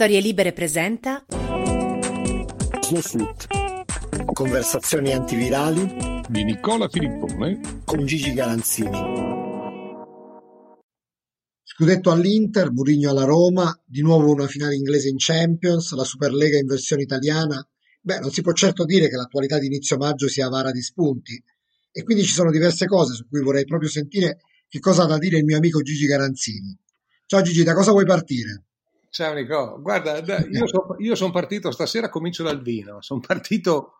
Storie Libere presenta Snowflut. Conversazioni antivirali di Nicola Filippone con Gigi Galanzini. Scudetto all'Inter, Murigno alla Roma, di nuovo una finale inglese in Champions, la Superlega in versione italiana. Beh, non si può certo dire che l'attualità di inizio maggio sia avara di spunti. E quindi ci sono diverse cose su cui vorrei proprio sentire che cosa ha da dire il mio amico Gigi Garanzini. Ciao Gigi, da cosa vuoi partire? Ciao Nico, guarda, io sono son partito stasera, comincio dal vino, sono partito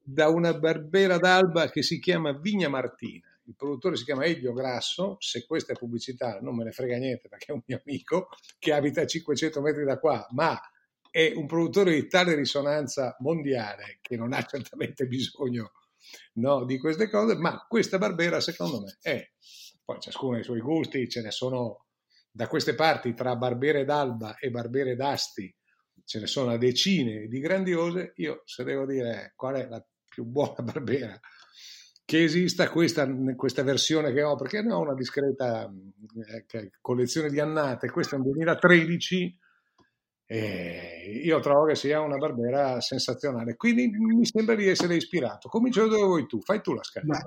da una barbera d'alba che si chiama Vigna Martina, il produttore si chiama Elio Grasso, se questa è pubblicità non me ne frega niente perché è un mio amico che abita a 500 metri da qua, ma è un produttore di tale risonanza mondiale che non ha certamente bisogno no, di queste cose, ma questa barbera secondo me è, poi ciascuno ha i suoi gusti, ce ne sono da queste parti tra Barbere d'Alba e Barbere d'Asti ce ne sono decine di grandiose, io se devo dire qual è la più buona Barbera che esista, questa, questa versione che ho, perché ne ho una discreta eh, collezione di annate, questo è un 2013 e io trovo che sia una Barbera sensazionale, quindi mi sembra di essere ispirato. Comincio dove vuoi tu, fai tu la scala.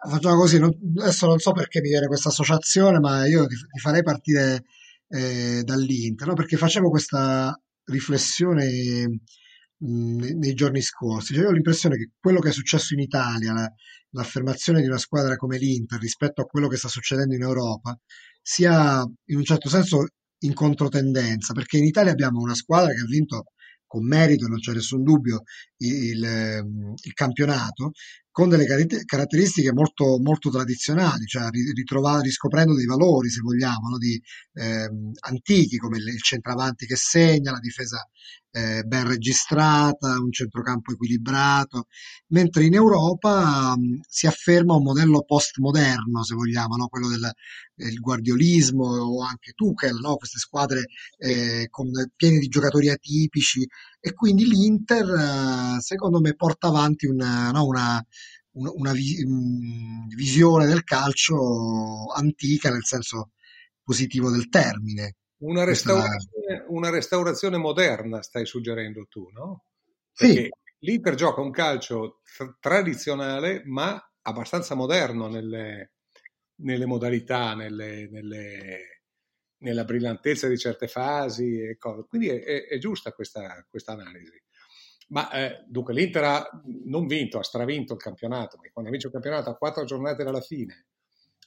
Facciamo così, non, adesso non so perché mi viene questa associazione, ma io ti, ti farei partire eh, dall'Inter, no? perché facevo questa riflessione mh, nei giorni scorsi. Cioè, io ho l'impressione che quello che è successo in Italia, la, l'affermazione di una squadra come l'Inter rispetto a quello che sta succedendo in Europa, sia in un certo senso in controtendenza, perché in Italia abbiamo una squadra che ha vinto con merito, non c'è nessun dubbio, il, ehm, il campionato, con delle caratteristiche molto, molto tradizionali, cioè riscoprendo dei valori, se vogliamo, no? di, eh, antichi, come il centravanti che segna, la difesa eh, ben registrata, un centrocampo equilibrato, mentre in Europa mh, si afferma un modello postmoderno, se vogliamo, no? quello del, del guardiolismo o anche Tuchel, no? queste squadre eh, con, piene di giocatori atipici e quindi l'Inter eh, secondo me porta avanti una, no? una, una, una visione del calcio antica nel senso positivo del termine. Una restaurazione, una restaurazione, moderna, stai suggerendo tu, no? Perché sì. l'Inter gioca un calcio tradizionale, ma abbastanza moderno nelle, nelle modalità, nelle, nelle, nella brillantezza di certe fasi e. Quindi è, è, è giusta questa, questa, analisi. Ma eh, dunque l'Inter ha non vinto, ha stravinto il campionato, perché quando vince il campionato a quattro giornate dalla fine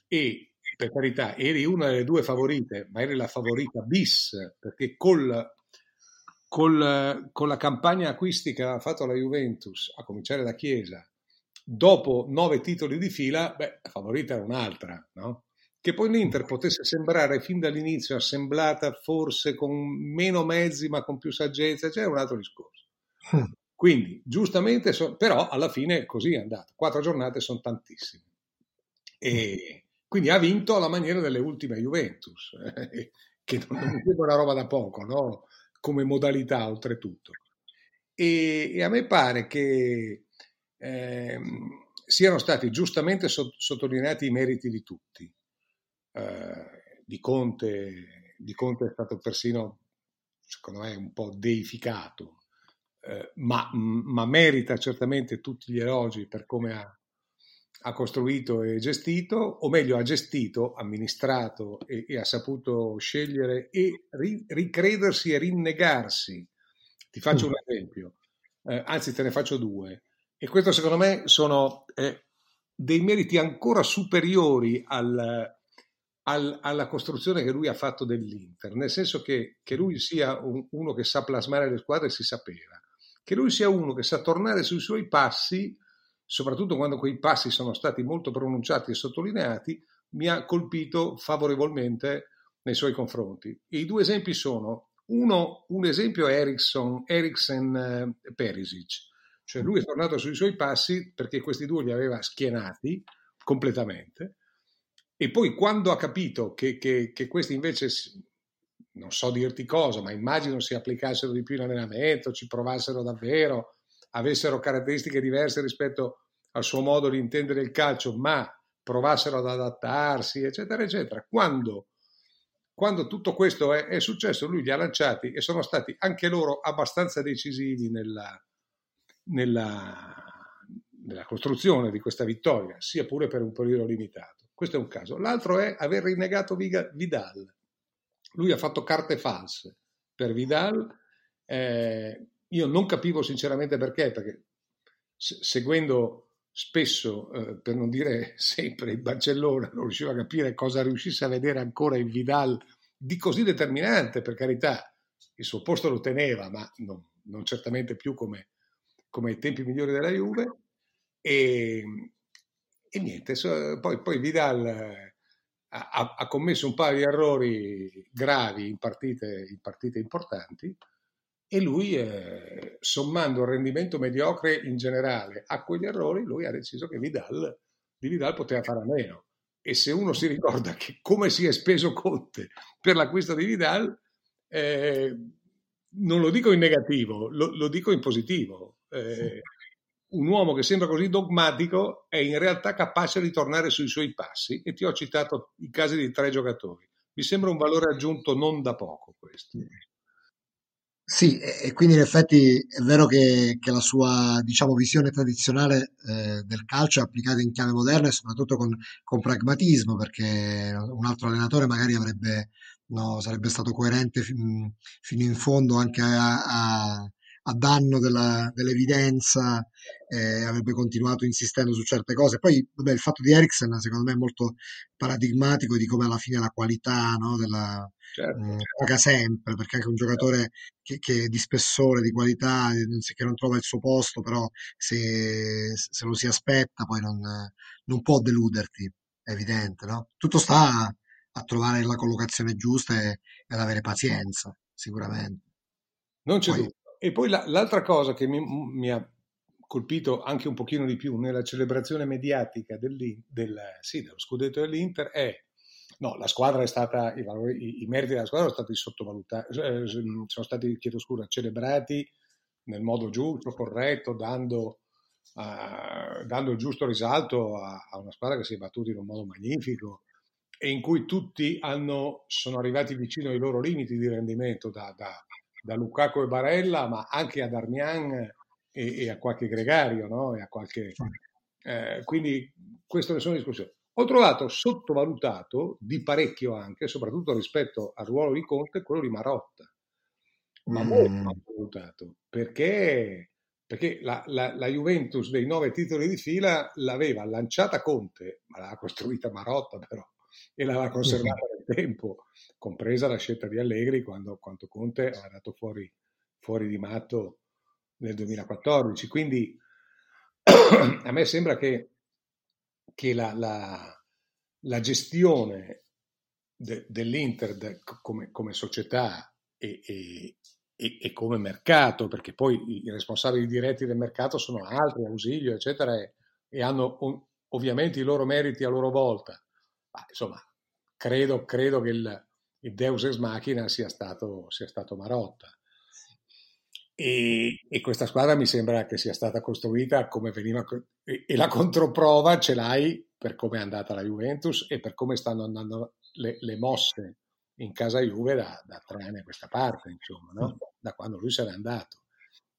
e per carità, eri una delle due favorite, ma eri la favorita bis, perché col, col, con la campagna acquisti che aveva fatto la Juventus, a cominciare da Chiesa, dopo nove titoli di fila, beh, la favorita era un'altra, no? Che poi l'Inter potesse sembrare fin dall'inizio assemblata forse con meno mezzi ma con più saggezza, cioè un altro discorso. Mm. Quindi, giustamente, so, però alla fine così è andato. Quattro giornate sono tantissime. E, quindi ha vinto alla maniera delle ultime Juventus, eh, che non, non è una roba da poco, no? come modalità oltretutto. E, e, a me pare che eh, siano stati giustamente so, sottolineati i meriti di tutti. Eh, di, Conte, di, Conte, è stato persino, secondo me, un po' deificato, eh, ma, ma merita certamente tutti gli elogi per come ha ha costruito e gestito, o meglio ha gestito, amministrato e, e ha saputo scegliere e ri, ricredersi e rinnegarsi. Ti faccio un esempio, eh, anzi te ne faccio due. E questo secondo me sono eh, dei meriti ancora superiori al, al, alla costruzione che lui ha fatto dell'Inter, nel senso che, che lui sia un, uno che sa plasmare le squadre si sapeva, che lui sia uno che sa tornare sui suoi passi soprattutto quando quei passi sono stati molto pronunciati e sottolineati, mi ha colpito favorevolmente nei suoi confronti. E I due esempi sono, uno, un esempio è Ericsson, Eriksen eh, Perisic, cioè lui è tornato sui suoi passi perché questi due li aveva schienati completamente e poi quando ha capito che, che, che questi invece, non so dirti cosa, ma immagino si applicassero di più in allenamento, ci provassero davvero, avessero caratteristiche diverse rispetto al suo modo di intendere il calcio, ma provassero ad adattarsi, eccetera, eccetera. Quando, quando tutto questo è, è, successo, lui li ha lanciati e sono stati anche loro abbastanza decisivi nella, nella, nella costruzione di questa vittoria, sia pure per un periodo limitato. Questo è un caso. L'altro è aver rinnegato Vidal. Lui ha fatto carte false per Vidal. Eh, io non capivo sinceramente perché, perché seguendo spesso, eh, per non dire sempre, il Barcellona non riusciva a capire cosa riuscisse a vedere ancora in Vidal di così determinante, per carità, il suo posto lo teneva, ma non, non certamente più come, come ai tempi migliori della Juve. E, e niente, so, poi, poi, Vidal eh, ha, ha, commesso un paio di errori gravi in partite, in partite importanti e lui, eh, sommando il rendimento mediocre in generale a quegli errori, lui ha deciso che Vidal, di Vidal poteva fare a meno. E se uno si ricorda che come si è speso Conte per l'acquisto di Vidal, eh, non lo dico in negativo, lo, lo dico in positivo. Eh, un uomo che sembra così dogmatico è in realtà capace di tornare sui suoi passi e ti ho citato i casi di tre giocatori. Mi sembra un valore aggiunto non da poco questo. Sì, e quindi in effetti è vero che, che la sua diciamo, visione tradizionale eh, del calcio è applicata in chiave moderna e soprattutto con, con pragmatismo, perché un altro allenatore magari avrebbe, no, sarebbe stato coerente fin, fino in fondo anche a, a, a danno della, dell'evidenza, eh, avrebbe continuato insistendo su certe cose. Poi vabbè, il fatto di Eriksen secondo me è molto paradigmatico di come alla fine la qualità no, della, certo. mh, mm, paga sempre, perché anche un giocatore che, che di spessore, di qualità, che non trova il suo posto, però se, se lo si aspetta poi non, non, può deluderti, è evidente. No? Tutto sta a trovare la collocazione giusta e, ad avere pazienza, sicuramente. Non c'è poi, dubbio. E poi la, l'altra cosa che mi, mi, ha colpito anche un pochino di più nella celebrazione mediatica del, sì, dello scudetto dell'Inter è No, la squadra è stata, i, valori, i, meriti della squadra sono stati sottovalutati, eh, sono stati, chiedo scusa, celebrati nel modo giusto, corretto, dando, uh, dando il giusto risalto a, a, una squadra che si è battuta in un modo magnifico e in cui tutti hanno, sono arrivati vicino ai loro limiti di rendimento, da, da, da Lukaku e Barella, ma anche ad Armian e, e a qualche gregario, no? e a qualche, eh, quindi queste ne sono discussioni. Ho trovato sottovalutato di parecchio anche, soprattutto rispetto al ruolo di Conte, quello di Marotta. Ma mm. molto sottovalutato, perché, perché la, la, la, Juventus dei nove titoli di fila l'aveva lanciata Conte, ma l'ha costruita Marotta però, e l'aveva conservata tempo, compresa la scelta di Allegri quando, quando Conte aveva dato fuori, fuori di matto nel 2014. Quindi a me sembra che che la, la, la gestione de, dell'Inter de, come, come, società e, e, e, come mercato, perché poi i responsabili diretti del mercato sono altri, Ausilio, eccetera, e, e hanno ovviamente i loro meriti a loro volta. Ma, insomma, credo, credo che il, il Deus ex machina sia stato, sia stato Marotta. E, e, questa squadra mi sembra che sia stata costruita come veniva e, e la controprova ce l'hai per come è andata la Juventus e per come stanno andando le, le mosse in casa Juve da, da, tre anni a questa parte, insomma, no? da quando lui se n'è andato.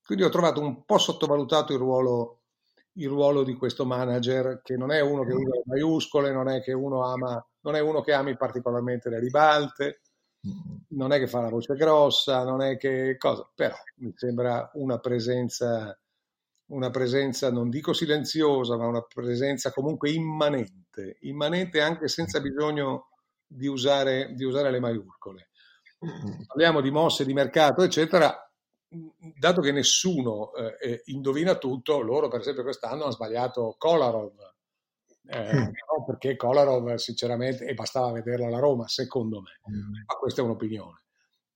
Quindi ho trovato un po' sottovalutato il ruolo, il ruolo di questo manager, che non è uno che usa le maiuscole, non è che uno ama, non è uno che ami particolarmente le ribalte, non è che fa la voce grossa, non è che cosa, però mi sembra una presenza, una presenza non dico silenziosa, ma una presenza comunque immanente, immanente anche senza bisogno di usare, di usare le maiuscole. Parliamo di mosse di mercato, eccetera, dato che nessuno eh, indovina tutto, loro per esempio quest'anno hanno sbagliato Kolarov, eh, mm. no, perché Kolarov sinceramente, e bastava vederlo alla Roma secondo me, mm. ma questa è un'opinione.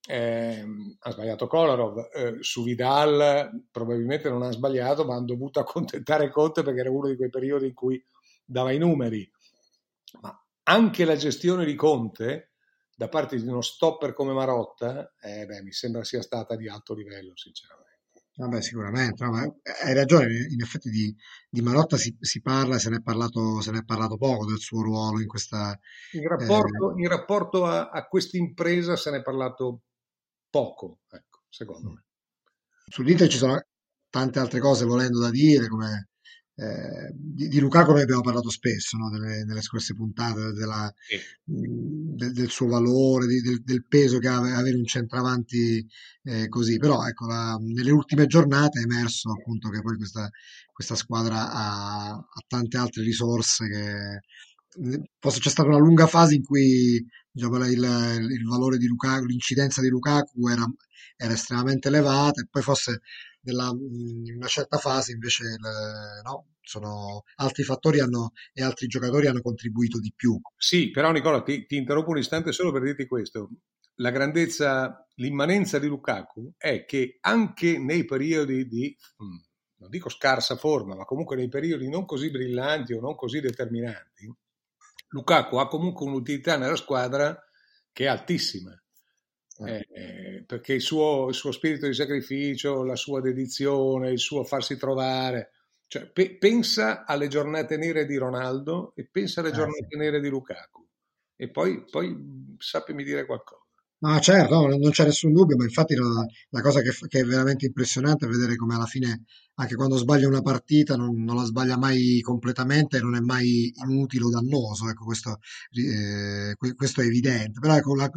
Eh, ha sbagliato Kolarov, eh, su Vidal probabilmente non ha sbagliato, ma hanno dovuto accontentare Conte perché era uno di quei periodi in cui dava i numeri. Ma anche la gestione di Conte da parte di uno stopper come Marotta, eh, beh, mi sembra sia stata di alto livello, sinceramente. Vabbè, sicuramente, no, hai ragione, in effetti di, di Marotta si, si, parla, se ne, è parlato, se ne è parlato poco del suo ruolo in questa... In rapporto, eh... in rapporto a, a questa impresa se ne è parlato poco, ecco, secondo me. Sull'Inter ci sono tante altre cose volendo da dire, come eh, di, di, Lukaku noi abbiamo parlato spesso no? nelle, nelle, scorse puntate della, sì. del, del, suo valore, di, del, del, peso che ha avere un centravanti eh, così, però ecco, la, nelle ultime giornate è emerso appunto che poi questa, questa squadra ha, ha, tante altre risorse che forse c'è stata una lunga fase in cui diciamo, il, il, valore di Lukaku, l'incidenza di Lukaku era, era estremamente elevata e poi forse nella, in una certa fase invece le, no, sono, altri fattori hanno, e altri giocatori hanno contribuito di più. Sì, però Nicola ti, ti interrompo un istante solo per dirti questo. La grandezza, l'immanenza di Lukaku è che anche nei periodi di, mm, non dico scarsa forma, ma comunque nei periodi non così brillanti o non così determinanti, Lukaku ha comunque un'utilità nella squadra che è altissima. Eh, eh, perché il suo, il suo, spirito di sacrificio, la sua dedizione, il suo farsi trovare, cioè, pe- pensa alle giornate nere di Ronaldo e pensa alle eh, giornate sì. nere di Lukaku e poi, poi sappimi dire qualcosa. No, certo, no, non c'è nessun dubbio, ma infatti la, la cosa che, che, è veramente impressionante è vedere come alla fine anche quando sbaglia una partita non, non, la sbaglia mai completamente non è mai inutile o dannoso, ecco, questo, eh, questo, è evidente. Però ecco, la,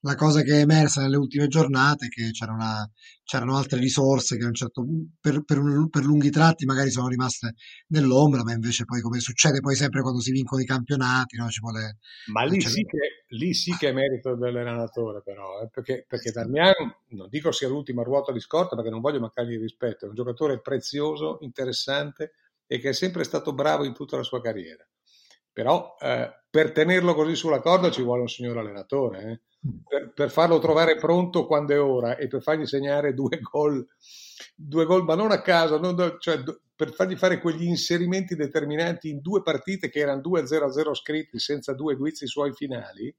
la, cosa che è emersa nelle ultime giornate è che c'era una, c'erano altre risorse che certo, per, per, un, per, lunghi tratti magari sono rimaste nell'ombra, ma invece poi come succede poi sempre quando si vincono i campionati, no? vuole, ma lì sì, che, lì sì, che, è merito dell'allenatore però, eh? perché, perché Darmian, non dico sia l'ultima ruota di scorta perché non voglio mancargli rispetto, è un giocatore prezioso prezioso, interessante e che è sempre stato bravo in tutta la sua carriera. Però eh, per tenerlo così sulla corda ci vuole un signor allenatore, eh? per, per, farlo trovare pronto quando è ora e per fargli segnare due gol, due gol ma non a caso, non, cioè, per fargli fare quegli inserimenti determinanti in due partite che erano 2-0-0 scritti senza due guizzi suoi finali.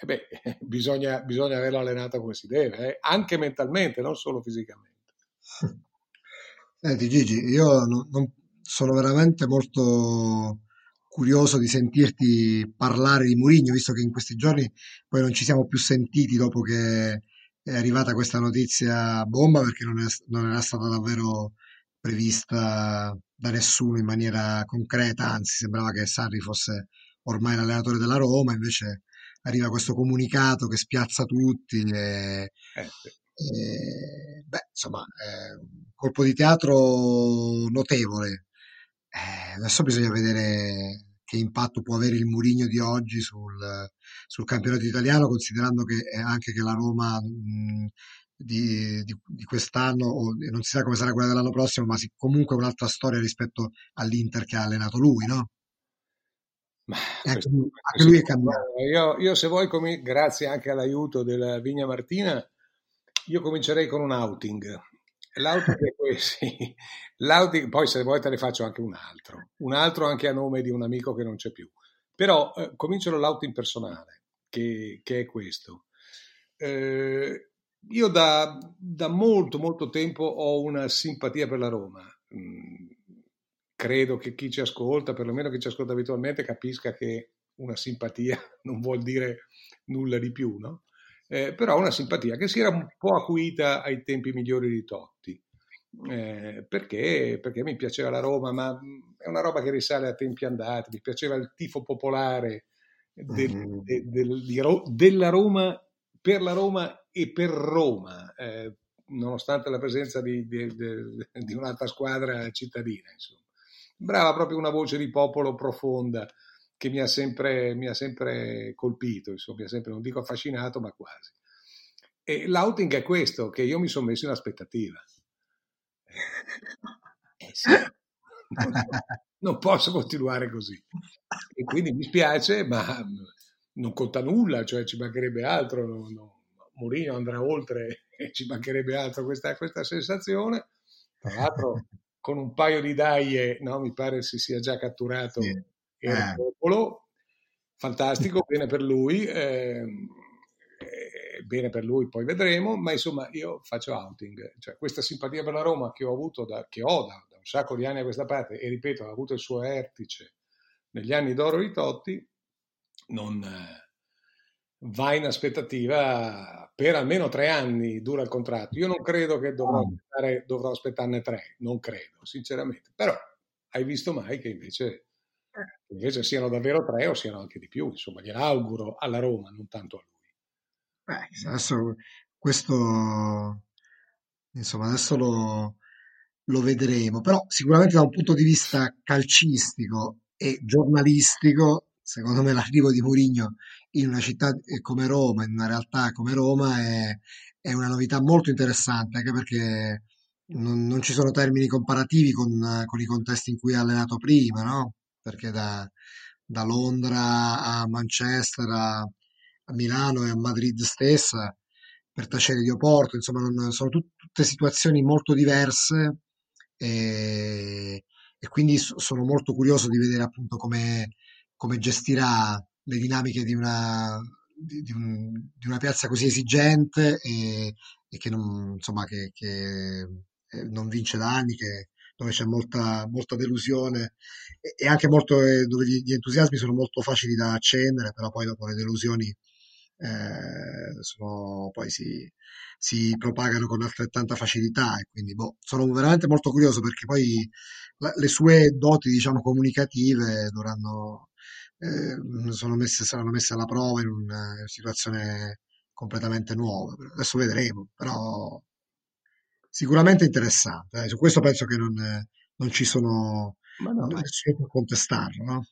Eh beh, bisogna, bisogna averlo allenato come si deve, eh? anche mentalmente, non solo fisicamente. Senti Gigi, io non, non- sono veramente molto curioso di sentirti parlare di Mourinho, visto che in questi giorni poi non ci siamo più sentiti dopo che è arrivata questa notizia bomba, perché non, è- non era stata davvero prevista da nessuno in maniera concreta, anzi sembrava che Sarri fosse ormai l'allenatore della Roma, invece arriva questo comunicato che spiazza tutti e, Eh, sì. e, beh, insomma, eh, colpo di teatro notevole. Eh, adesso bisogna vedere che impatto può avere il Murigno di oggi sul, sul campionato italiano, considerando che anche che la Roma mh, di, di, di, quest'anno, o non si sa come sarà quella dell'anno prossimo, ma sì, comunque un'altra storia rispetto all'Inter che ha allenato lui, no? Ma anche, lui, anche lui è cambiato. Io, io, se vuoi, come, grazie anche all'aiuto della Vigna Martina, io comincerei con un outing. L'outing è questo, L'outing, poi se vuoi te ne faccio anche un altro, un altro anche a nome di un amico che non c'è più. Però eh, comincio dall'outing personale, che, che, è questo. Eh, io da, da, molto, molto tempo ho una simpatia per la Roma. Mm, credo che chi ci ascolta, perlomeno chi ci ascolta abitualmente, capisca che una simpatia non vuol dire nulla di più, no? eh, però una simpatia che si era un po' acuita ai tempi migliori di Totti. Eh, perché, perché mi piaceva la Roma, ma è una roba che risale a tempi andati, mi piaceva il tifo popolare del, mm-hmm. de, del, di, della Roma per la Roma e per Roma, eh, nonostante la presenza di, di, di, un'altra squadra cittadina. Insomma. Brava proprio una voce di popolo profonda che mi ha sempre, mi ha sempre colpito, insomma, mi ha sempre, non dico affascinato, ma quasi. E l'outing è questo, che io mi sono messo in aspettativa. Eh, eh sì, non, non, posso continuare così. E quindi mi spiace, ma non conta nulla, cioè ci mancherebbe altro, no, no, Mourinho andrà oltre e ci mancherebbe altro questa, questa sensazione. Tra l'altro con un paio di daie, no, mi pare si sia già catturato sì era eh. popolo, fantastico, bene per lui. Eh, bene per lui, poi vedremo, ma insomma io faccio outing, cioè questa simpatia per la Roma che ho avuto da, che ho da, da un sacco di anni a questa parte e ripeto ha avuto il suo ertice negli anni d'oro di Totti, non eh, va in aspettativa per almeno tre anni dura il contratto. Io non credo che dovrò, aspettare, dovrò aspettarne tre, non credo, sinceramente. Però hai visto mai che invece, eh. invece siano davvero tre o siano anche di più? Insomma, gliel'auguro alla Roma, non tanto a lui. Beh, adesso questo, insomma, adesso lo, lo vedremo, però sicuramente da un punto di vista calcistico e giornalistico, secondo me l'arrivo di Mourinho in una città eh, come Roma, in una realtà come Roma, è, è una novità molto interessante, anche perché non, non ci sono termini comparativi con, con, i contesti in cui ha allenato prima, no? Perché da, da Londra a Manchester, a, a, Milano e a Madrid stessa, per tacere di Oporto, insomma, non, sono tut, tutte situazioni molto diverse e, e quindi sono molto curioso di vedere appunto come, come gestirà le dinamiche di una, di, un, di una piazza così esigente e, e che, non, insomma, che, che eh, non vince da anni, che, dove c'è molta, molta delusione e, e anche molto, eh, dove gli, gli, entusiasmi sono molto facili da accendere, però poi dopo le delusioni eh, sono, poi si, si, propagano con altrettanta facilità e quindi boh, sono veramente molto curioso perché poi la, le sue doti diciamo comunicative dovranno eh, sono messe, saranno messe alla prova in una situazione completamente nuova. Adesso vedremo, però sicuramente interessante. Eh. Su questo penso che non, non ci sono ma no, nessuno può contestarlo. No?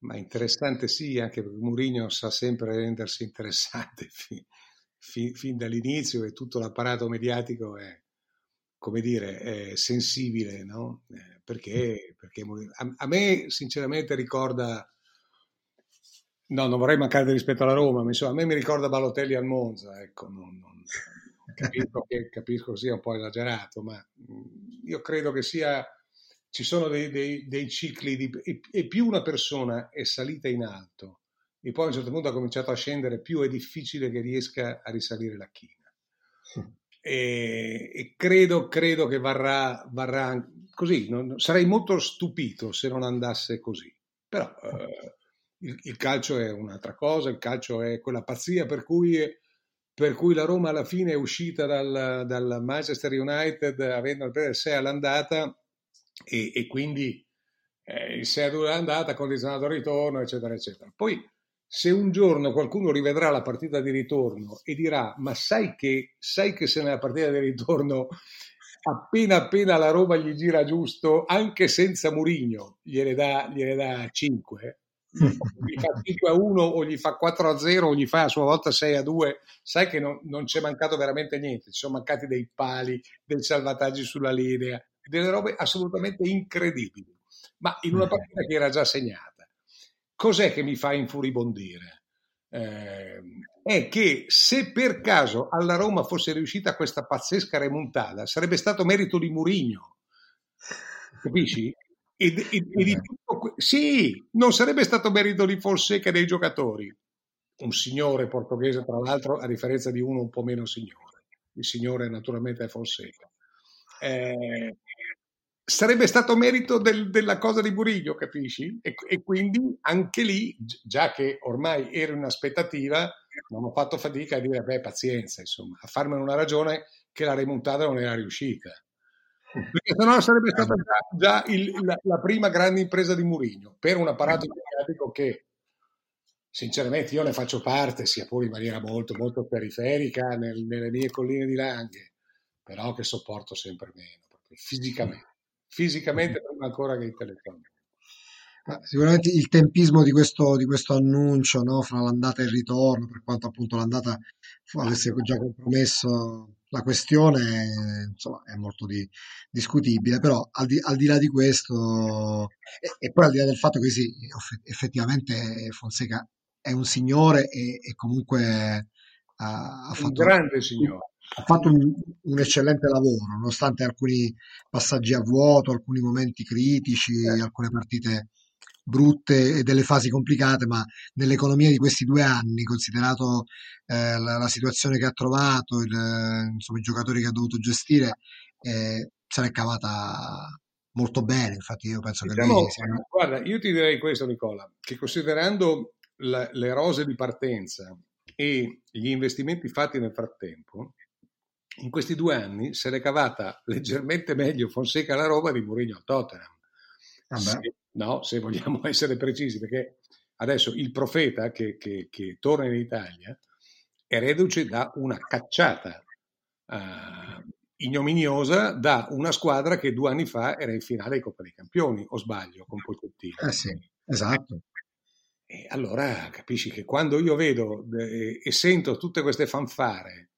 Ma interessante sì, anche perché Mourinho sa sempre rendersi interessante fin, fin, fin dall'inizio e tutto l'apparato mediatico è, come dire, è sensibile, no? Eh, perché, perché a, a, me sinceramente ricorda No, non vorrei mancare di rispetto alla Roma, ma insomma, a me mi ricorda Balotelli al Monza, ecco, non, non, capisco, che, capisco sia un po' esagerato, ma io credo che sia, ci sono dei, dei, dei cicli di, e, e, più una persona è salita in alto e poi a un certo punto ha cominciato a scendere, più è difficile che riesca a risalire la china. E, e credo, credo, che varrà, varrà così, non, sarei molto stupito se non andasse così, però... Eh, il, il, calcio è un'altra cosa, il calcio è quella pazzia per cui, per cui la Roma alla fine è uscita dal, dal Manchester United avendo il 6 all'andata e, e quindi eh, il 6 all'andata condizionato al ritorno, eccetera, eccetera. Poi se un giorno qualcuno rivedrà la partita di ritorno e dirà ma sai che, sai che se nella partita di ritorno appena appena la Roma gli gira giusto, anche senza Murigno, gliene dà, gliene dà 5, gli fa 5 a 1 o gli fa 4 a 0 o gli fa a sua volta 6 a 2, sai che non, non c'è mancato veramente niente, ci sono mancati dei pali, dei salvataggi sulla linea, delle robe assolutamente incredibili, ma in una partita che era già segnata. Cos'è che mi fa infuribondire? Eh, è che se per caso alla Roma fosse riuscita questa pazzesca remontata, sarebbe stato merito di Murigno. Capisci? E, e, e di tutto, sì, non sarebbe stato merito di Fonseca dei giocatori. Un signore portoghese, tra l'altro, a differenza di uno un po' meno signore. Il signore naturalmente è Fonseca. Eh, sarebbe stato merito del, della cosa di Burillo, capisci? E, e, quindi anche lì, già che ormai ero in aspettativa, non ho fatto fatica a dire, beh, pazienza, insomma, a farmene una ragione che la remontata non era riuscita perché sennò sarebbe stata già, già il, la, la, prima grande impresa di Murigno per un apparato mediatico che sinceramente io ne faccio parte sia pure in maniera molto molto periferica nel, nelle mie colline di Langhe però che sopporto sempre meno fisicamente. Fisicamente prima ancora che intellettualmente. Sicuramente il tempismo di questo, di questo annuncio no, fra l'andata e il ritorno, per quanto appunto l'andata avesse già compromesso la questione, insomma, è molto di, discutibile, però al di, al di, là di questo, e, e, poi al di là del fatto che sì, effettivamente Fonseca è un signore e, e comunque ha, ha fatto... Un ha fatto un, un, eccellente lavoro, nonostante alcuni passaggi a vuoto, alcuni momenti critici, eh. alcune partite brutte e delle fasi complicate, ma nell'economia di questi due anni, considerato eh, la, la, situazione che ha trovato, il, insomma, i giocatori che ha dovuto gestire, eh, se l'è cavata molto bene. Infatti, io penso diciamo, che lui sia... Guarda, io ti direi questo, Nicola, che considerando la, le rose di partenza e gli investimenti fatti nel frattempo, in questi due anni se l'è cavata leggermente meglio Fonseca alla Roma di Mourinho al Tottenham. Se, no, se vogliamo essere precisi, perché adesso il profeta che, che, che torna in Italia è reduce da una cacciata uh, ignominiosa da una squadra che due anni fa era in finale di Coppa dei Campioni, o sbaglio, con Pochettino. Eh sì, esatto. E allora capisci che quando io vedo eh, e sento tutte queste fanfare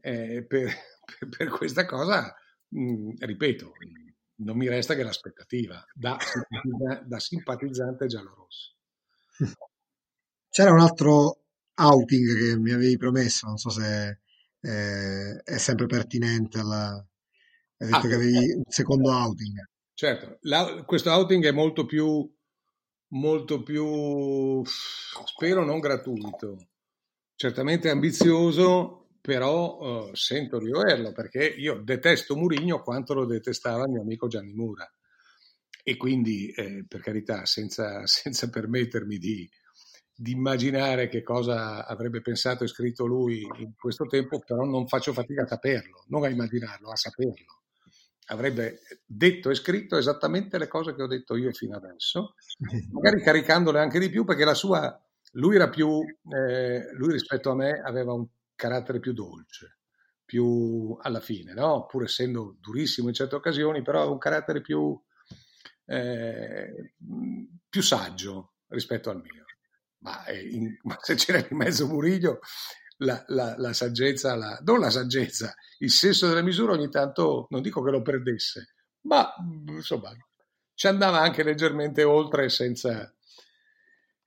eh, per, per, per, questa cosa, mh, mm, ripeto, non mi resta che l'aspettativa da, da simpatizzante giallorosso. C'era un altro outing che mi avevi promesso, non so se eh, è sempre pertinente alla... Hai detto ah, che avevi un secondo outing. Certo, la, questo outing è molto più, molto più, spero non gratuito, certamente ambizioso, però uh, sento di doverlo perché io detesto Murigno quanto lo detestava mio amico Gianni Mura. E quindi, eh, per carità, senza, senza permettermi di, di immaginare che cosa avrebbe pensato e scritto lui in questo tempo, però non faccio fatica a saperlo, non a immaginarlo, a saperlo. Avrebbe detto e scritto esattamente le cose che ho detto io fino adesso, magari caricandole anche di più, perché la sua, lui era più, eh, lui rispetto a me aveva un carattere più dolce, più alla fine, no? pur essendo durissimo in certe occasioni, però un carattere più, eh, più saggio rispetto al mio ma, in, ma se c'era in mezzo Murillo, la, la, la saggezza, la, non la saggezza, il senso della misura ogni tanto, non dico che lo perdesse, ma insomma ci andava anche leggermente oltre senza,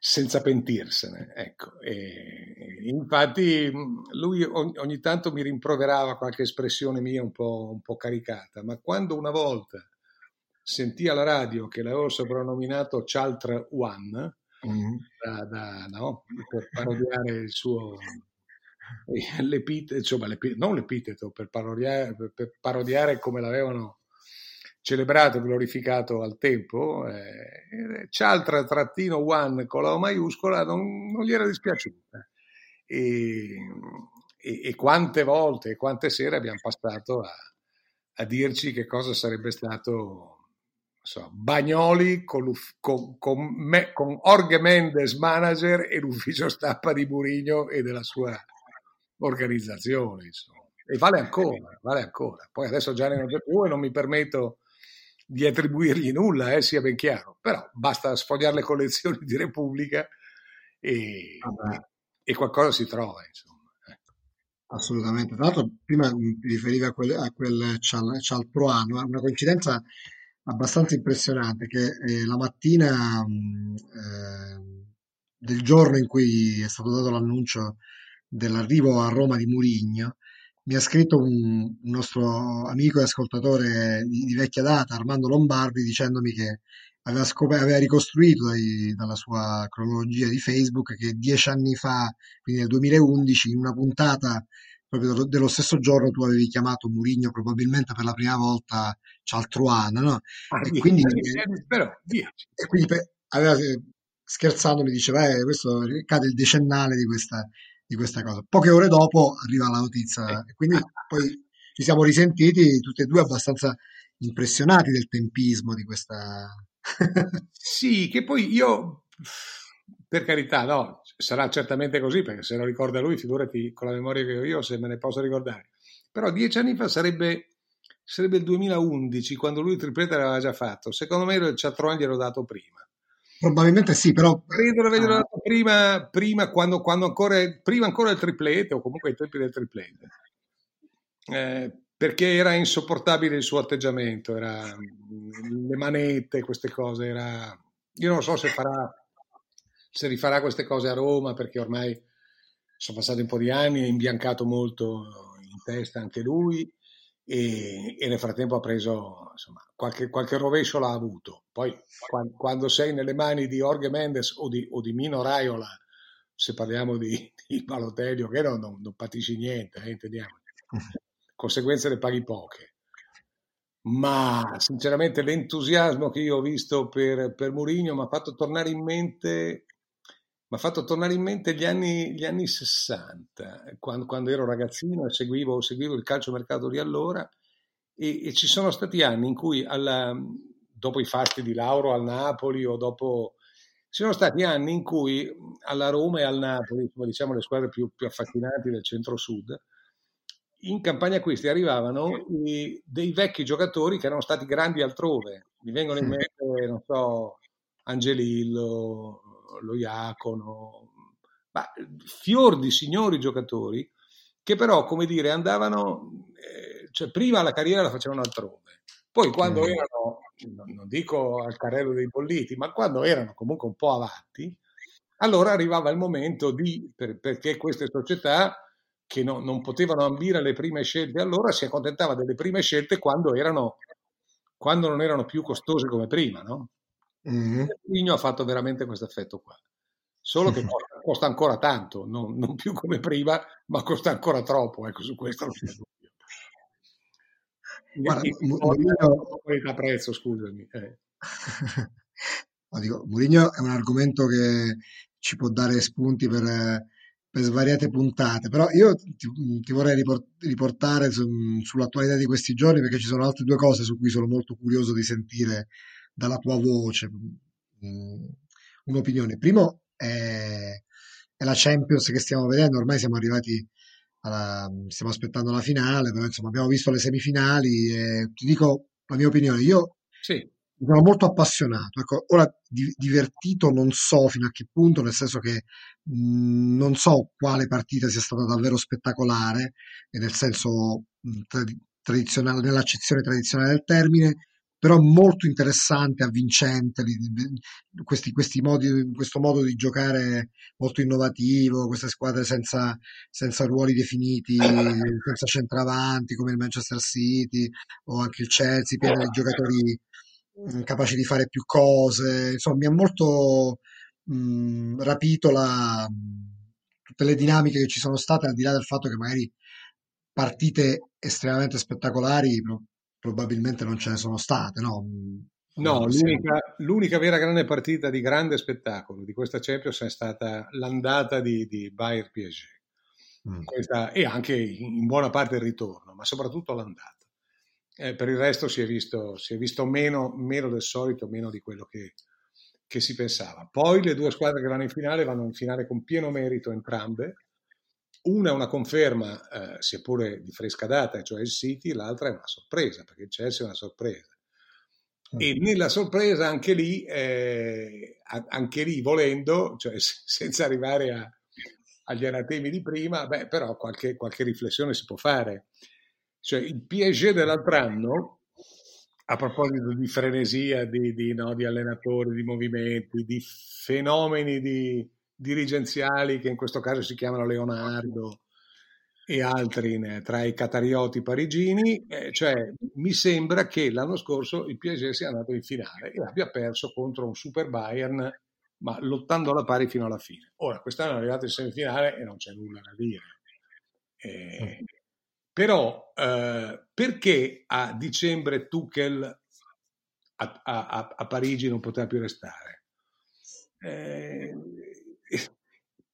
senza pentirsene. Ecco. E, infatti lui ogni, ogni, tanto mi rimproverava qualche espressione mia un po', un po', caricata, ma quando una volta sentì alla radio che l'avevo soprannominato Chaltra One, mm. da, da, no? per parodiare il suo l'epiteto, insomma, l'epiteto, non l'epiteto, per parodiare, per parodiare come l'avevano celebrato e glorificato al tempo, eh, Cialtra trattino one con la O maiuscola non, non gli era dispiaciuta. E, e, e, quante volte e quante sere abbiamo passato a, a dirci che cosa sarebbe stato so, Bagnoli con, con, con, me, con, Orge Mendes manager e l'ufficio stampa di Burigno e della sua organizzazione. Insomma. E vale ancora, vale ancora. Poi adesso già ne ho più e non mi permetto di attribuirgli nulla, eh, sia ben chiaro, però basta sfogliare le collezioni di Repubblica e, ah, e qualcosa si trova. Insomma. Ecco. Assolutamente. Tra l'altro, prima ti riferivi a quel, a quel Cial, Cialproano, una coincidenza abbastanza impressionante che eh, la mattina eh, del giorno in cui è stato dato l'annuncio dell'arrivo a Roma di Murigno, mi ha scritto un, un nostro amico e ascoltatore di, di, vecchia data, Armando Lombardi, dicendomi che aveva, scop- aveva ricostruito dai, dalla sua cronologia di Facebook che dieci anni fa, quindi nel 2011, in una puntata proprio dello stesso giorno tu avevi chiamato Murigno probabilmente per la prima volta Cialtruan, no? Ah, e, quindi, però, e quindi per, aveva, scherzando mi diceva eh, questo cade il decennale di questa, di questa cosa. Poche ore dopo arriva la notizia e quindi poi ci siamo risentiti tutti e due abbastanza impressionati del tempismo di questa... sì, che poi io per carità, no, sarà certamente così, perché se lo ricorda lui, figurati con la memoria che ho io se me ne posso ricordare. Però dieci anni fa sarebbe, sarebbe il 2011, quando lui il triplete l'aveva già fatto. Secondo me il Chatron glielo dato prima. Probabilmente sì, però... Credo ah. dato prima, prima, quando, quando ancora, prima ancora il triplete, o comunque ai tempi del triplete. Eh, perché era insopportabile il suo atteggiamento, era, le manette, queste cose, era... Io non so se farà se rifarà queste cose a Roma perché ormai sono passati un po' di anni, è imbiancato molto in testa anche lui e, e nel frattempo ha preso, insomma, qualche, qualche rovescio l'ha avuto. Poi quando, sei nelle mani di Jorge Mendes o di, o di Mino Raiola, se parliamo di, di Balotelli, che non, non, non patisci niente, eh, intendiamo. Conseguenze le paghi poche ma sinceramente l'entusiasmo che io ho visto per, per Mourinho mi ha fatto tornare in mente mi ha fatto tornare in mente gli anni, gli anni 60, quando, quando, ero ragazzino e seguivo, seguivo il calciomercato di allora e, e, ci sono stati anni in cui alla, dopo i fasti di Lauro al Napoli o dopo ci sono stati anni in cui alla Roma e al Napoli, come diciamo le squadre più, più affascinanti del centro-sud, in campagna acquisti arrivavano i, dei vecchi giocatori che erano stati grandi altrove. Mi vengono in mente, non so, Angelillo, lo Iacono, ma fior di signori giocatori che però, come dire, andavano, eh, cioè prima la carriera la facevano altrove, poi quando mm. erano, non dico al carrello dei bolliti, ma quando erano comunque un po' avanti, allora arrivava il momento di, per, perché queste società che no, non potevano ambire alle prime scelte allora si accontentava delle prime scelte quando, erano, quando non erano più costose come prima, no? Mm-hmm. Ha fatto veramente questo effetto qua. Solo che costa, costa ancora tanto, non, non, più come prima, ma costa ancora troppo. Ecco, su questo non c'è dubbio. Guarda, Mourinho... qualità prezzo, scusami. Eh. no, dico, Mourinho è un argomento che ci può dare spunti per, per svariate puntate, però io ti, ti vorrei riportare su, sull'attualità di questi giorni perché ci sono altre due cose su cui sono molto curioso di sentire dalla tua voce mm, un'opinione. Primo è, è, la Champions che stiamo vedendo, ormai siamo arrivati alla, stiamo aspettando la finale, però insomma abbiamo visto le semifinali e ti dico la mia opinione, io sì. sono molto appassionato, ecco, ora di, divertito non so fino a che punto, nel senso che mh, mm, non so quale partita sia stata davvero spettacolare, e nel senso mh, tradizionale, nell'accezione tradizionale del termine, però molto interessante, avvincente, questi, questi modi, questo modo di giocare molto innovativo, queste squadre senza, senza ruoli definiti, senza centravanti come il Manchester City o anche il Chelsea, pieno di giocatori mm, capaci di fare più cose, insomma mi ha molto mh, mm, rapito la, tutte le dinamiche che ci sono state, al di là del fatto che magari partite estremamente spettacolari probabilmente non ce ne sono state, no? No, l'unica, l'unica, vera grande partita di grande spettacolo di questa Champions è stata l'andata di, di Bayern PSG. Mm. Questa, e anche in buona parte il ritorno, ma soprattutto l'andata. Eh, per il resto si è visto, si è visto meno, meno, del solito, meno di quello che, che, si pensava. Poi le due squadre che vanno in finale vanno in finale con pieno merito entrambe, una è una conferma, eh, sia pure di fresca data, cioè il City, l'altra è una sorpresa, perché il Chelsea è una sorpresa. E mm. nella sorpresa anche lì, eh, anche lì volendo, cioè senza arrivare a, agli anatemi di prima, beh, però qualche, qualche, riflessione si può fare. Cioè il PSG dell'altro anno, a proposito di frenesia, di, di, no, di allenatori, di movimenti, di fenomeni di, dirigenziali che in questo caso si chiamano Leonardo e altri tra i catarioti parigini, eh, cioè mi sembra che l'anno scorso il PSG sia andato in finale e abbia perso contro un super Bayern, ma lottando alla pari fino alla fine. Ora, quest'anno è arrivato in semifinale e non c'è nulla da dire. Eh, però eh, perché a dicembre Tuchel a, a, a, Parigi non poteva più restare? Eh,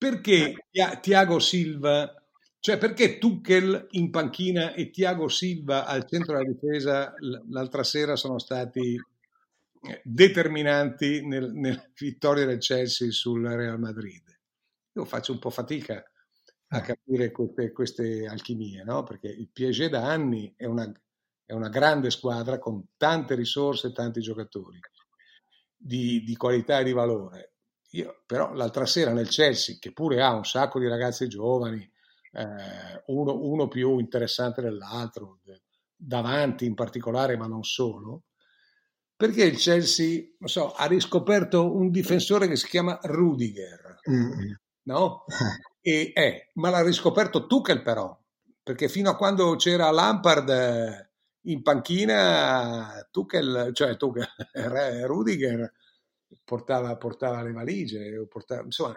perché Tiago Silva, cioè perché Tuchel in panchina e Tiago Silva al centro della difesa l'altra sera sono stati eh, determinanti nel, nella vittoria del Chelsea sul Real Madrid? Io faccio un po' fatica a eh. capire queste, queste alchimie, no? perché il PSG da anni è una, è una grande squadra con tante risorse e tanti giocatori di, di qualità e di valore io, però l'altra sera nel Chelsea, che pure ha un sacco di ragazzi giovani, eh, uno, uno, più interessante dell'altro, davanti in particolare, ma non solo, perché il Chelsea, non so, ha riscoperto un difensore che si chiama Rudiger, mm. no? E, eh, ma l'ha riscoperto Tuchel però, perché fino a quando c'era Lampard in panchina, Tuchel, cioè Tuchel, Rudiger portava, portava le valigie, portava, insomma,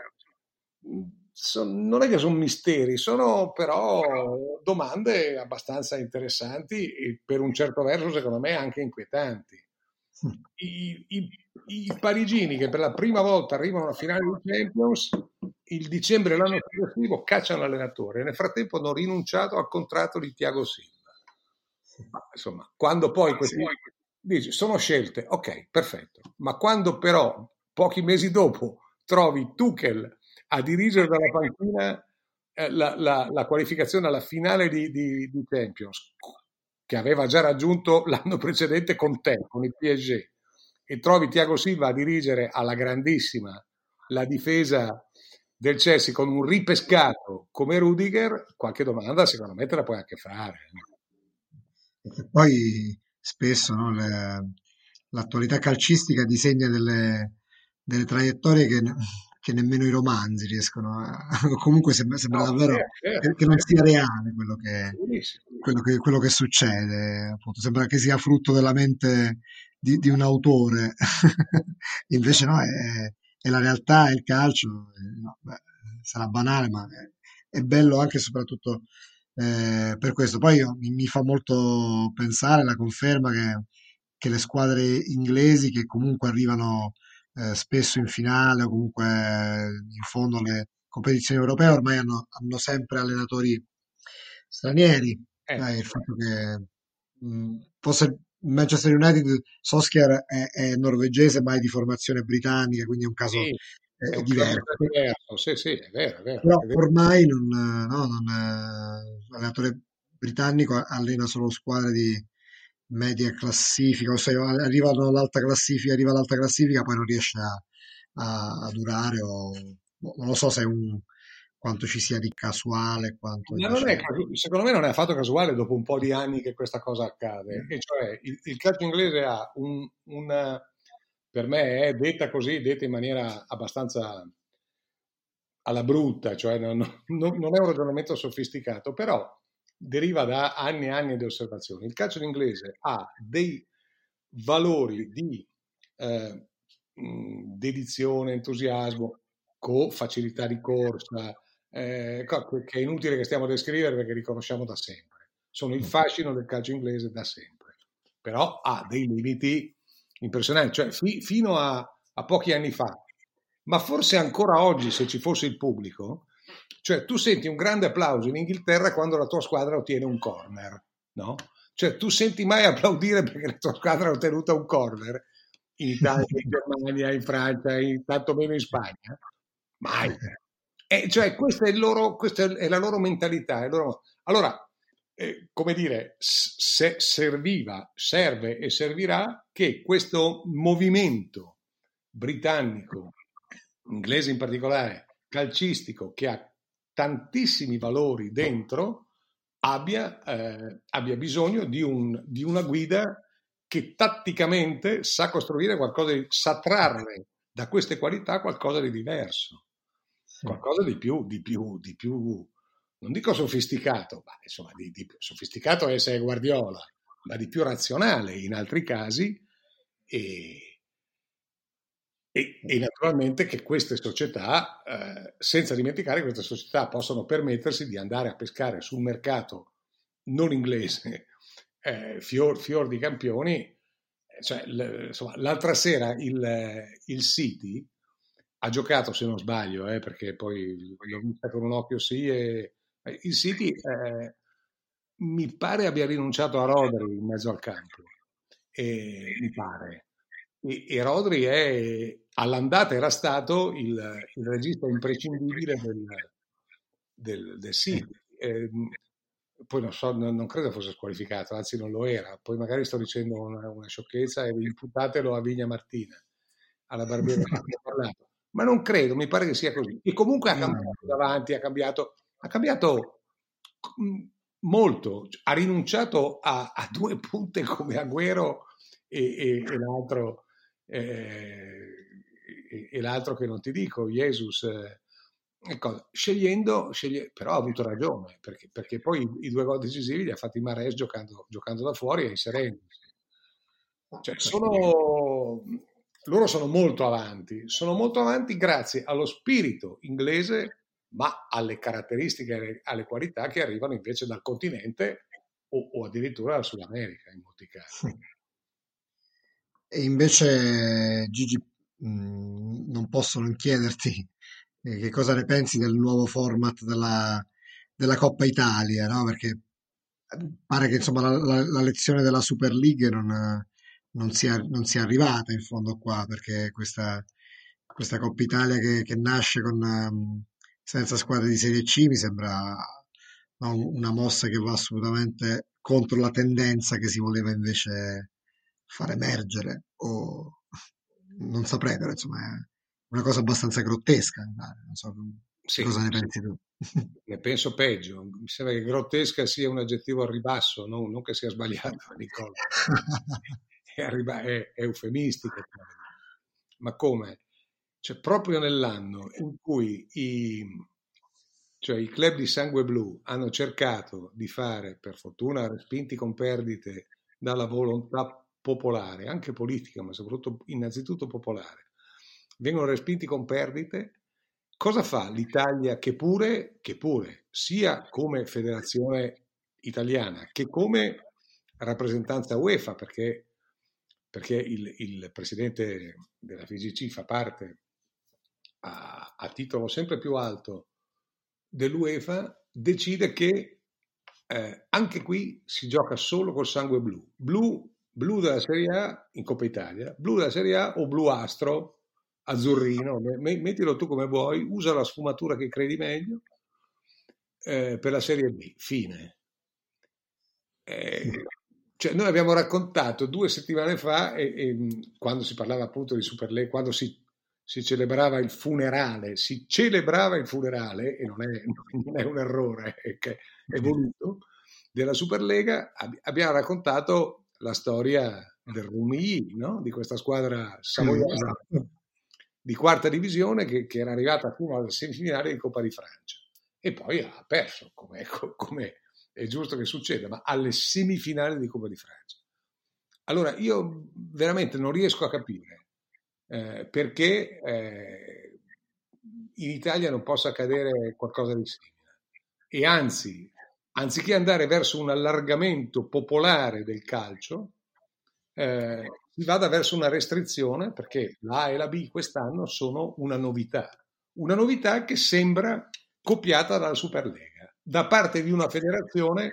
son, non è che sono misteri, sono però domande abbastanza interessanti e per un certo verso secondo me anche inquietanti. I, i, I, parigini che per la prima volta arrivano alla finale di Champions, il dicembre dell'anno successivo cacciano l'allenatore e nel frattempo hanno rinunciato al contratto di Tiago Silva. Ma, insomma, quando poi questi dici sono scelte, ok, perfetto, ma quando però pochi mesi dopo trovi Tuchel a dirigere dalla panchina eh, la, la, la, qualificazione alla finale di, di, di, Champions, che aveva già raggiunto l'anno precedente con te, con il PSG, e trovi Tiago Silva a dirigere alla grandissima la difesa del Chelsea con un ripescato come Rudiger, qualche domanda secondo me te la puoi anche fare. Poi spesso no, le, l'attualità calcistica disegna delle, delle traiettorie che che nemmeno i romanzi riescono a... comunque sembra, sembra no, davvero eh, che, che, non sia reale quello che, quello che, quello che succede, appunto. sembra che sia frutto della mente di, di un autore, invece no, è, è, la realtà, è il calcio, no, beh, sarà banale, ma è, è, bello anche e soprattutto eh, per questo. Poi mi, mi, fa molto pensare la conferma che, che le squadre inglesi che comunque arrivano eh, spesso in finale o comunque in fondo alle competizioni europee ormai hanno, hanno sempre allenatori stranieri. Eh. Dai, il fatto che mh, fosse Manchester United, Solskjaer è, è, norvegese ma è di formazione britannica, quindi è un caso sì, è, è diverso. diverso. Sì, sì, è vero, è vero. Però vero. ormai non, no, non, l'allenatore britannico allena solo squadre di, media classifica, o se arrivano all'alta classifica, arriva all'alta classifica, poi non riesce a, a, a durare o boh, non lo so se è un quanto ci sia di casuale. Quanto Ma non è, secondo me non è affatto casuale dopo un po' di anni che questa cosa accade. Mm. E cioè il, il calcio inglese ha un, un, per me è detta così, detta in maniera abbastanza alla brutta, cioè non, non, non è un ragionamento sofisticato, però deriva da anni e anni di osservazione. Il calcio inglese ha dei valori di eh, dedizione, entusiasmo, co- facilità di corsa, eh, che è inutile che stiamo a descrivere perché li conosciamo da sempre. Sono il fascino del calcio inglese da sempre, però ha dei limiti impressionanti, cioè fi- fino a, a pochi anni fa, ma forse ancora oggi se ci fosse il pubblico, cioè, tu senti un grande applauso in Inghilterra quando la tua squadra ottiene un corner, no? Cioè, tu senti mai applaudire perché la tua squadra ha ottenuto un corner in Italia, in Germania, in Francia, in, tanto meno in Spagna? Mai. E cioè, questa è, loro, questa è la loro mentalità. Loro... Allora, eh, come dire, se serviva, serve e servirà che questo movimento britannico, inglese in particolare, calcistico, che ha tantissimi valori dentro, abbia, eh, abbia bisogno di, un, di, una guida che tatticamente sa costruire qualcosa, di, sa trarre da queste qualità qualcosa di diverso, qualcosa di più, di più, di più non dico sofisticato, ma insomma, di, di, sofisticato è essere Guardiola, ma di più razionale in altri casi e, e, e, naturalmente che queste società, eh, senza dimenticare che queste società possono permettersi di andare a pescare sul mercato non inglese eh, fior, fior, di campioni. Eh, cioè, l, insomma, l'altra sera il, il, City ha giocato, se non sbaglio, eh, perché poi l'ho vista con un occhio sì, e, il City eh, mi pare abbia rinunciato a Rodri in mezzo al campo. E, mi pare. E, e Rodri è all'andata era stato il, il regista imprescindibile del, del, del City. Eh, poi non, so, non, non, credo fosse squalificato, anzi non lo era. Poi magari sto dicendo una, una sciocchezza e imputatelo a Vigna Martina, alla barbiera che parlato. Ma non credo, mi pare che sia così. E comunque ha cambiato davanti, ha cambiato, ha cambiato molto, ha rinunciato a, a due punte come Agüero e, e, e l'altro eh, e, e, l'altro che non ti dico, Jesus, eh, ecco, scegliendo, sceglie, però ha avuto ragione, perché, perché poi i, i, due gol decisivi li ha fatti Mares giocando, giocando da fuori e inserendosi. Cioè, sono, loro sono molto avanti, sono molto avanti grazie allo spirito inglese, ma alle caratteristiche, alle, qualità che arrivano invece dal continente o, o addirittura dal Sud America in molti casi. E invece Gigi, mh, mm, non posso non chiederti eh, che cosa ne pensi del nuovo format della, della Coppa Italia, no? Perché eh, pare che insomma la, la, la lezione della Super League non, non, sia, non, sia, arrivata in fondo qua, perché questa, questa Coppa Italia che, che nasce con, um, senza squadre di Serie C mi sembra no, una mossa che va assolutamente contro la tendenza che si voleva invece far emergere o non saprei però insomma è una cosa abbastanza grottesca non so sì, cosa ne pensi tu. Ne penso peggio mi sembra che grottesca sia un aggettivo a ribasso non, non che sia sbagliato Nicola. È, arriba- è, è eufemistica ma come? Cioè, proprio nell'anno in cui i, cioè, i club di sangue blu hanno cercato di fare, per fortuna respinti con perdite dalla volontà popolare, anche politica, ma soprattutto innanzitutto popolare, vengono respinti con perdite, cosa fa l'Italia che pure, che pure sia come federazione italiana che come rappresentanza UEFA, perché, perché il, il, presidente della FIGC fa parte a, a titolo sempre più alto dell'UEFA, decide che eh, anche qui si gioca solo col sangue blu. Blu blu della Serie A in Coppa Italia, blu della Serie A o blu astro, azzurrino, mettilo tu come vuoi, usa la sfumatura che credi meglio eh, per la Serie B, fine. Eh, cioè noi abbiamo raccontato due settimane fa, e, e, quando si parlava appunto di Super League, quando si, si, celebrava il funerale, si celebrava il funerale, e non è, non è un errore, è, che è voluto, della Superlega, abbiamo raccontato la storia del Rumi, no? di questa squadra savoiana esatto. di quarta divisione che, che, era arrivata fino alle semifinali di Coppa di Francia e poi ha perso, come, come è giusto che succeda, ma alle semifinali di Coppa di Francia. Allora io veramente non riesco a capire eh, perché eh, in Italia non possa accadere qualcosa di simile. E anzi, anziché andare verso un allargamento popolare del calcio, eh, si vada verso una restrizione perché la e la B quest'anno sono una novità, una novità che sembra copiata dalla Superlega, da parte di una federazione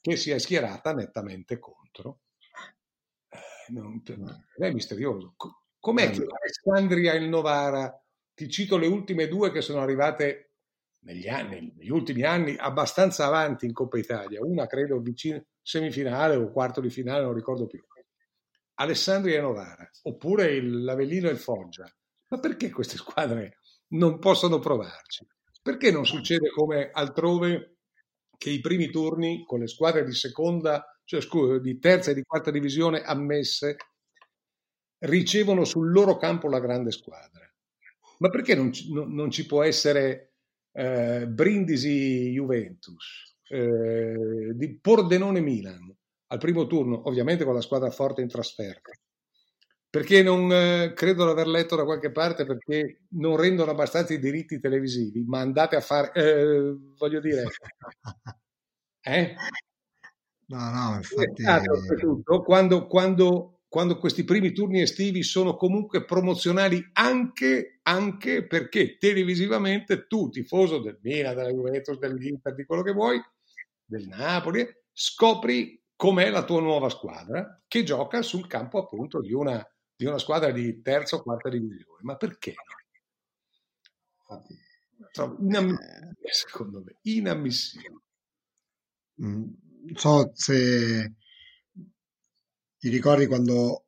che si è schierata nettamente contro. Eh, non, è misterioso. Com'è che Alessandria e il Novara, ti cito le ultime due che sono arrivate negli, anni, negli ultimi anni abbastanza avanti in Coppa Italia, una credo vicino semifinale o quarto di finale, non ricordo più. Alessandria e Novara, oppure il, l'Avellino e il Foggia. Ma perché queste squadre non possono provarci? Perché non succede come altrove che i primi turni con le squadre di seconda, cioè scusa, di terza e di quarta divisione ammesse ricevono sul loro campo la grande squadra? Ma perché non, non ci può essere eh, Brindisi-Juventus, eh, di Pordenone-Milan al primo turno, ovviamente con la squadra forte in trasferta. Perché non eh, credo di aver letto da qualche parte perché non rendono abbastanza i diritti televisivi, ma andate a fare, eh, voglio dire, eh? No, no, infatti... Quando, quando quando questi primi turni estivi sono comunque promozionali anche, anche perché televisivamente tu, tifoso del Milan, della Juventus, dell'Inter, di quello che vuoi, del Napoli, scopri com'è la tua nuova squadra che gioca sul campo appunto di una, di una squadra di terza o quarta divisione. Ma perché? Inammissibile, secondo me, inammissibile. Non mm, so se ti ricordi quando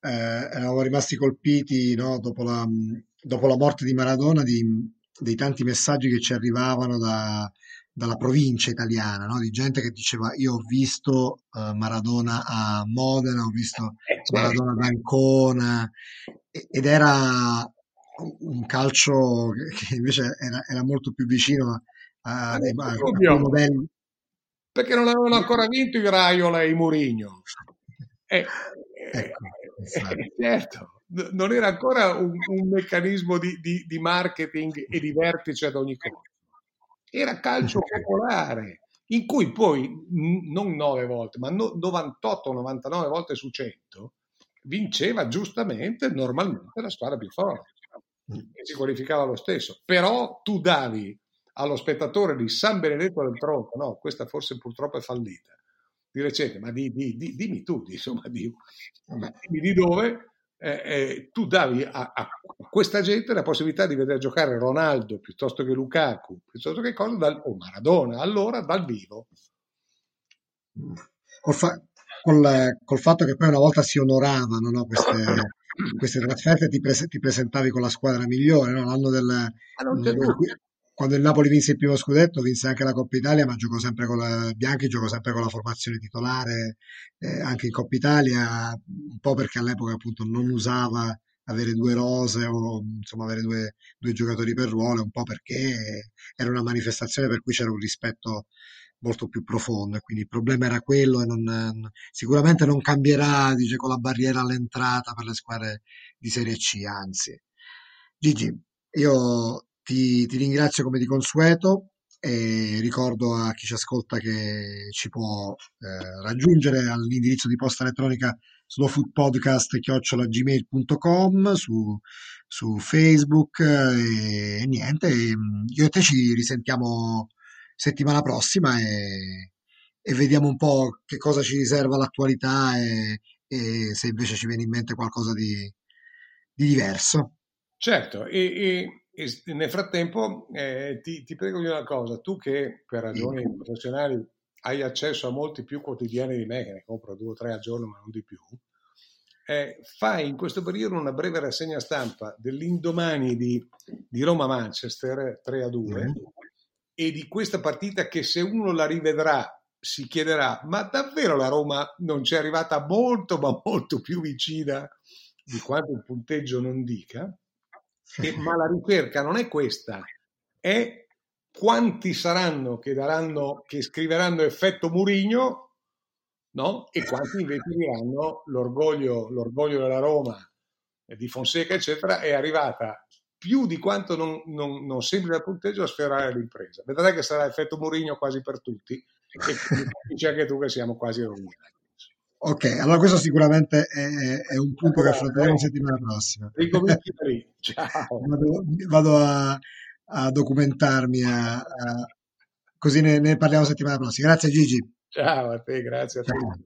eh, eravamo rimasti colpiti no, dopo, la, dopo, la, morte di Maradona di, dei tanti messaggi che ci arrivavano da, dalla provincia italiana, no? di gente che diceva io ho visto uh, Maradona a Modena, ho visto eh, certo. Maradona ad Ancona ed era un calcio che invece era, era molto più vicino a, a, a, a modelli. Perché non avevano ancora vinto i Raiola e i Murigno. Eh, ecco, eh, certo, non era ancora un, un meccanismo di, di, di, marketing e di vertice ad ogni cosa. Era calcio popolare, in cui poi non 9 volte, ma 98-99 volte su 100 vinceva giustamente, normalmente, la squadra più forte e si qualificava lo stesso. Però tu davi allo spettatore di San Benedetto del Tronco, no, questa forse purtroppo è fallita, di recente, ma di, di, di, dimmi tu, insomma, dimmi di dove eh, eh, tu davi a, a, questa gente la possibilità di vedere giocare Ronaldo piuttosto che Lukaku, piuttosto che cosa, dal, o Maradona, allora dal vivo. Col, fa- col, col, fatto che poi una volta si onoravano no, queste, queste trasferte, ti, pres- ti, presentavi con la squadra migliore, no? l'anno del... Ah, quando il Napoli vinse il primo scudetto, vinse anche la Coppa Italia, ma giocò sempre con la Bianchi, giocò sempre con la formazione titolare, eh, anche in Coppa Italia, un po' perché all'epoca appunto non usava avere due rose o insomma avere due, due giocatori per ruolo, un po' perché era una manifestazione per cui c'era un rispetto molto più profondo quindi il problema era quello e non, sicuramente non cambierà dice, con la barriera all'entrata per le squadre di Serie C, anzi. Gigi, io ti, ti ringrazio come di consueto e ricordo a chi ci ascolta che ci può eh, raggiungere all'indirizzo di posta elettronica slowfoodpodcast.gmail.com su, su Facebook e, e niente, io e te ci risentiamo settimana prossima e, e vediamo un po' che cosa ci riserva l'attualità e, e se invece ci viene in mente qualcosa di, di diverso. Certo, e, e nel frattempo eh, ti, ti, prego di una cosa, tu che per ragioni sì. professionali hai accesso a molti più quotidiani di me, che ne compro due o tre al giorno ma non di più, eh, fai in questo periodo una breve rassegna stampa dell'indomani di, di Roma-Manchester 3 a 2 mm. e di questa partita che se uno la rivedrà si chiederà ma davvero la Roma non ci è arrivata molto ma molto più vicina di quanto il punteggio non dica? E, ma la ricerca non è questa, è quanti saranno che, daranno, che scriveranno effetto Murigno no? e quanti invece diranno l'orgoglio, l'orgoglio della Roma, di Fonseca, eccetera, è arrivata più di quanto non, non, non sembra il punteggio a sferrare l'impresa. Vedrai che sarà effetto Murigno quasi per tutti e dici anche tu che siamo quasi rovinati. Ok, allora questo sicuramente è, è un punto che affronteremo la settimana prossima. Ricominci lì. Ciao. Vado, vado a, a, documentarmi, a, a, così ne, ne, parliamo settimana prossima. Grazie Gigi. Ciao a te, grazie a te. Ciao.